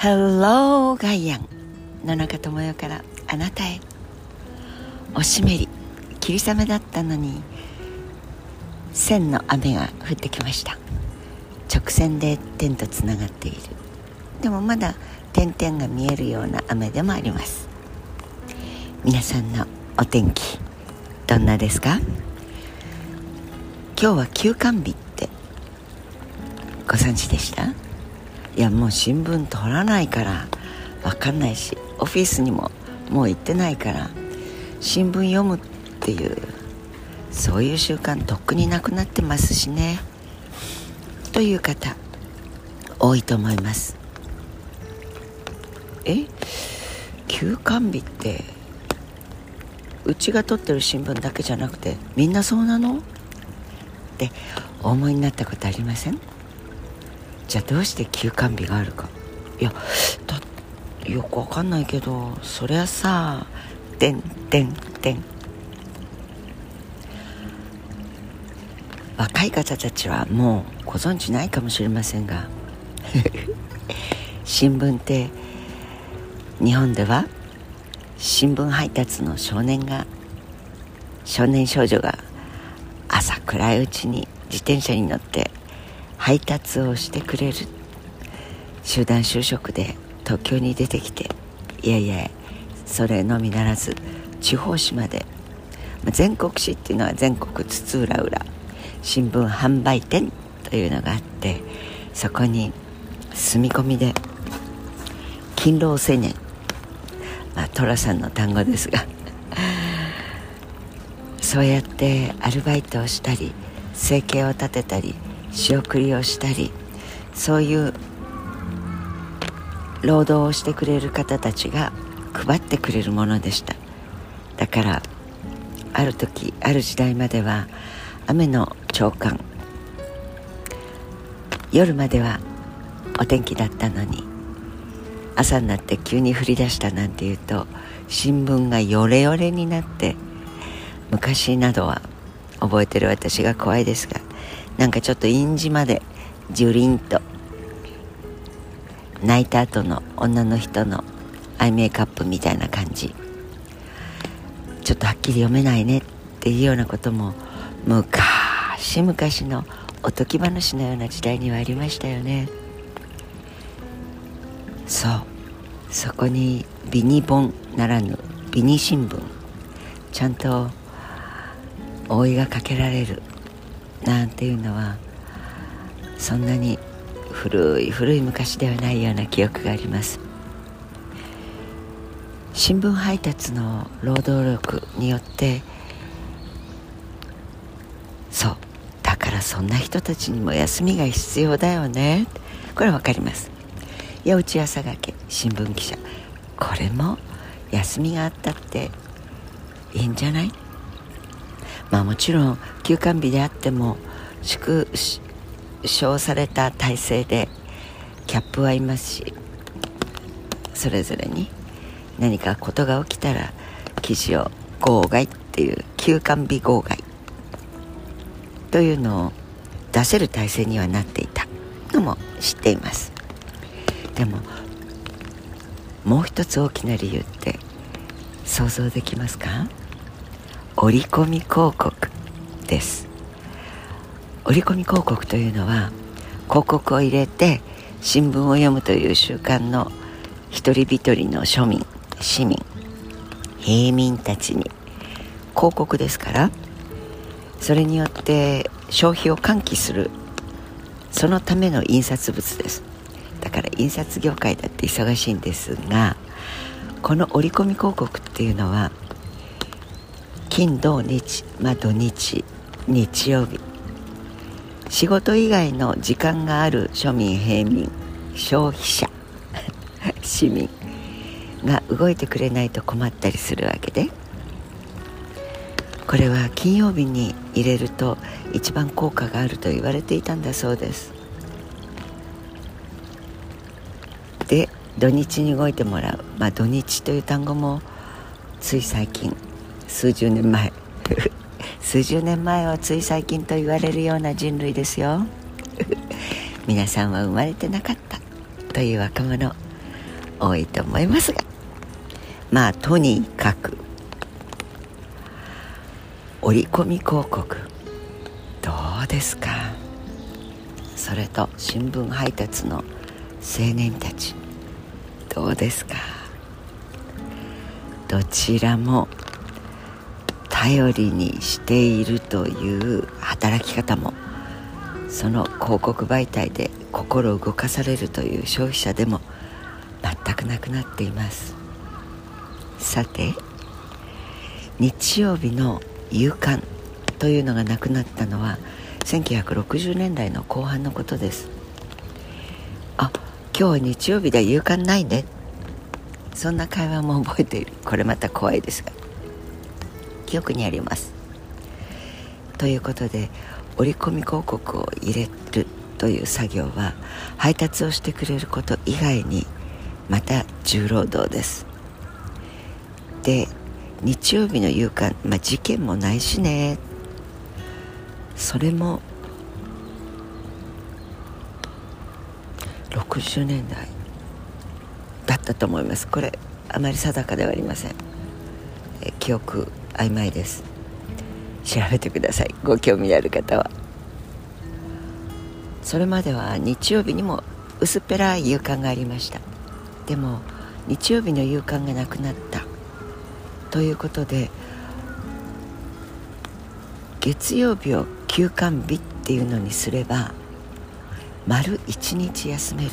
Hello ガイアン野中智代からあなたへ。おしめり霧雨だったのに線の雨が降ってきました。直線で点とつながっている。でもまだ点々が見えるような雨でもあります。皆さんのお天気どんなですか？今日は休館日ってご存知でした？いやもう新聞取らないから分かんないしオフィスにももう行ってないから新聞読むっていうそういう習慣とっくになくなってますしね。という方多いと思います。え？休館日ってうちが取ってる新聞だけじゃなくてみんなそうなの？ってお思いになったことありません？じゃあどうして休館日があるか。いやだよくわかんないけどそりゃさ「てんてんてん」若い方たちはもうご存知ないかもしれませんが 新聞って日本では新聞配達の少年が少年少女が朝暗いうちに自転車に乗って配達をしてくれる。集団就職で東京に出てきていやいやそれのみならず地方紙まで。全国紙っていうのは全国津々浦々新聞販売店というのがあってそこに住み込みで勤労青年まあ寅さんの単語ですが。そうやってアルバイトをしたり生計を立てたり仕送りをしたりそういう労働をしてくれる方たちが配ってくれるものでした。だからある時ある時代までは雨の朝刊夜まではお天気だったのに朝になって急に降り出したなんていうと新聞がヨレヨレになって昔などは覚えてる私が怖いですがなんかちょっと印字までジュリンと泣いた後の女の人のアイメイクアップみたいな感じ。ちょっとはっきり読めないねっていうようなことも昔々のおとぎ話のような時代にはありましたよね。そう。そこにビニ本ならぬビニ新聞。ちゃんと覆いがかけられる。なんていうのはそんなに古い古い昔ではないような記憶があります。新聞配達の労働力によってそうだからそんな人たちにも休みが必要だよね。これ分かります。八内朝掛新聞記者。これも休みがあったっていいんじゃない？まあもちろん休館日であっても縮小された体制でキャップはいますしそれぞれに何かことが起きたら記事を号外っていう休館日号外というのを出せる体制にはなっていたのも知っています。でももう一つ大きな理由って想像できますか？折り込み広告です。折り込み広告というのは広告を入れて新聞を読むという習慣の一人一人の庶民市民平民たちに広告ですからそれによって消費を喚起するそのための印刷物です。だから印刷業界だって忙しいんですがこの折り込み広告っていうのは金土日まあ土日日曜日。仕事以外の時間がある庶民平民消費者 市民が動いてくれないと困ったりするわけで。これは金曜日に入れると一番効果があると言われていたんだそうです。で土日に動いてもらう。まあ土日という単語もつい最近数十年前。数十年前はつい最近と言われるような人類ですよ。皆さんは生まれてなかったという若者多いと思いますが。まあとにかく折り込み広告。どうですか？それと新聞配達の青年たち。どうですか？どちらも頼りにしているという働き方もその広告媒体で心動かされるという消費者でも全くなくなっています。さて日曜日の夕刊というのがなくなったのは1960年代の後半のことです。あ今日は日曜日で夕刊ないね。そんな会話も覚えている。これまた怖いですが。記憶にあります。ということで折り込み広告を入れるという作業は配達をしてくれること以外にまた重労働です。で日曜日の夕刊、まあ、事件もないしね。それも60年代だったと思います。これあまり定かではありません。記憶曖昧です。調べてください。ご興味ある方は。それまでは日曜日にも薄っぺらい夕刊がありました。でも日曜日の夕刊がなくなった。ということで月曜日を休館日っていうのにすれば丸一日休める。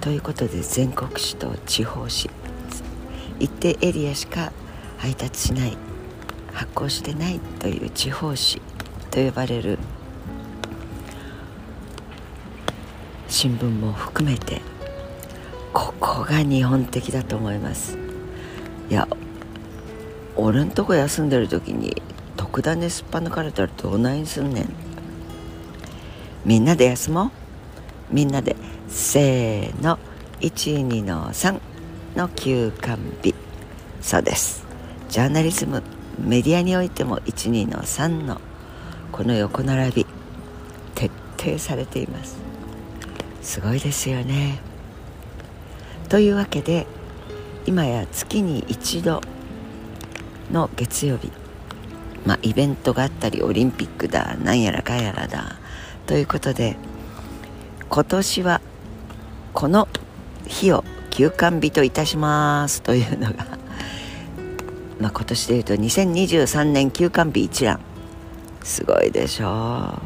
ということで全国紙と地方紙。一定エリアしか配達しない発行してないという地方紙と呼ばれる新聞も含めてここが日本的だと思います。いや俺んとこ休んでる時に特ダネすっぱ抜かれたらどないすんねん。みんなで休もう。みんなでせーの12の3の休館日。そうです。ジャーナリズムメディアにおいても12の3のこの横並び徹底されています。すごいですよね。というわけで今や月に一度の月曜日。まあイベントがあったりオリンピックだなんやらかやらだ。ということで今年はこの日を休館日といたしますというのがま、今年でいうと2023年休館日一覧。すごいでしょ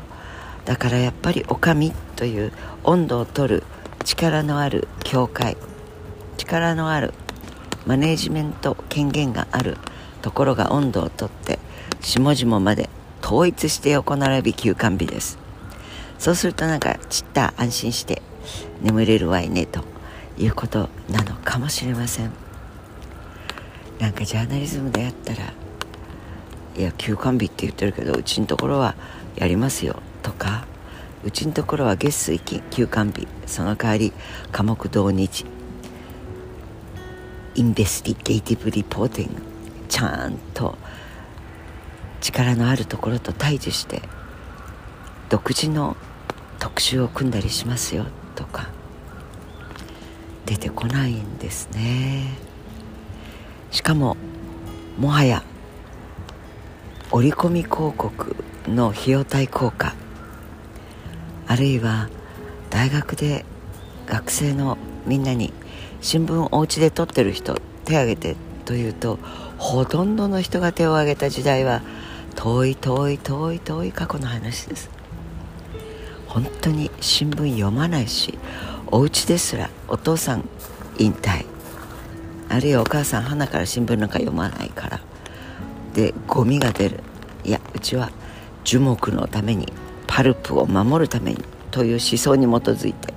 う。だからやっぱりお上という温度を取る力のある教会力のあるマネージメント権限があるところが温度をとって下々まで統一して横並び休館日です。そうするとなんかちった安心して眠れるわいねと。いうことなのかもしれません。なんかジャーナリズムでやったらいや休館日って言ってるけどうちのところはやりますよとかうちのところは月水金休館日その代わり科目同日 investigative reporting ちゃんと力のあるところと対峙して独自の特集を組んだりしますよとか出てこないんですね。しかももはや折り込み広告の費用対効果あるいは大学で学生のみんなに新聞お家で撮ってる人手挙げてというとほとんどの人が手を挙げた時代は遠い遠い遠い遠い過去の話です。本当に新聞読まないしお家ですらお父さん引退。あるいはお母さん花から新聞なんか読まないから。でゴミが出る。いやうちは樹木のためにパルプを守るためにという思想に基づいて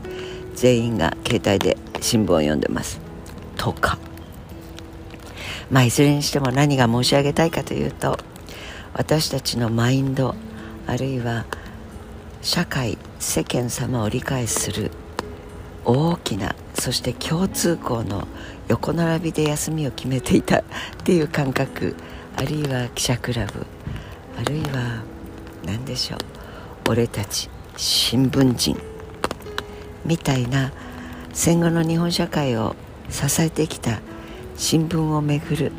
全員が携帯で新聞を読んでます。とか。まあいずれにしても何が申し上げたいかというと私たちのマインドあるいは社会世間様を理解する大きなそして共通項の横並びで休みを決めていたっていう感覚あるいは記者クラブあるいは何でしょう俺たち新聞人みたいな戦後の日本社会を支えてきた新聞をめぐる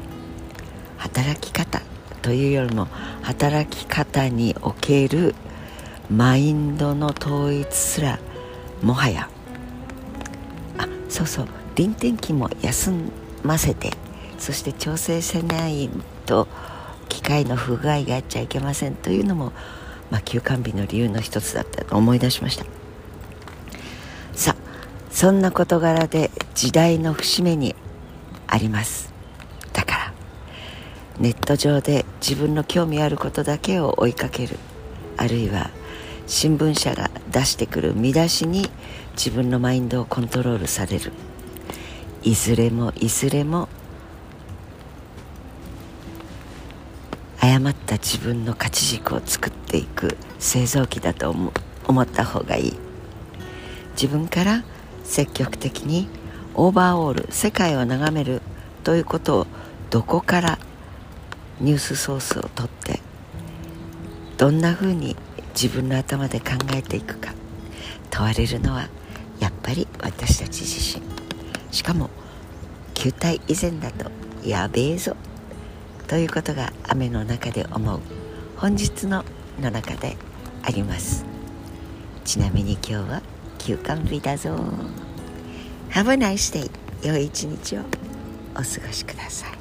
働き方というよりも働き方におけるマインドの統一すらもはやそうそう。臨転機も休ませてそして調整せないと機械の不具合があっちゃいけませんというのも、まあ、休館日の理由の一つだったと思い出しました。さあそんな事柄で時代の節目にあります。だからネット上で自分の興味あることだけを追いかける。あるいは新聞社が出してくる見出しに自分のマインドをコントロールされる。いずれもいずれも誤った自分の価値軸を作っていく製造機だと思思った方がいい。自分から積極的にオーバーオール世界を眺めるということをどこからニュースソースを取ってどんなふうに自分の頭で考えていくか。問われるのはやっぱり私たち自身。しかも球体以前だとやべえぞ。ということが雨の中で思う。本日のの中であります。ちなみに今日は休館日だぞ。Have a nice day 良い一日をお過ごしください。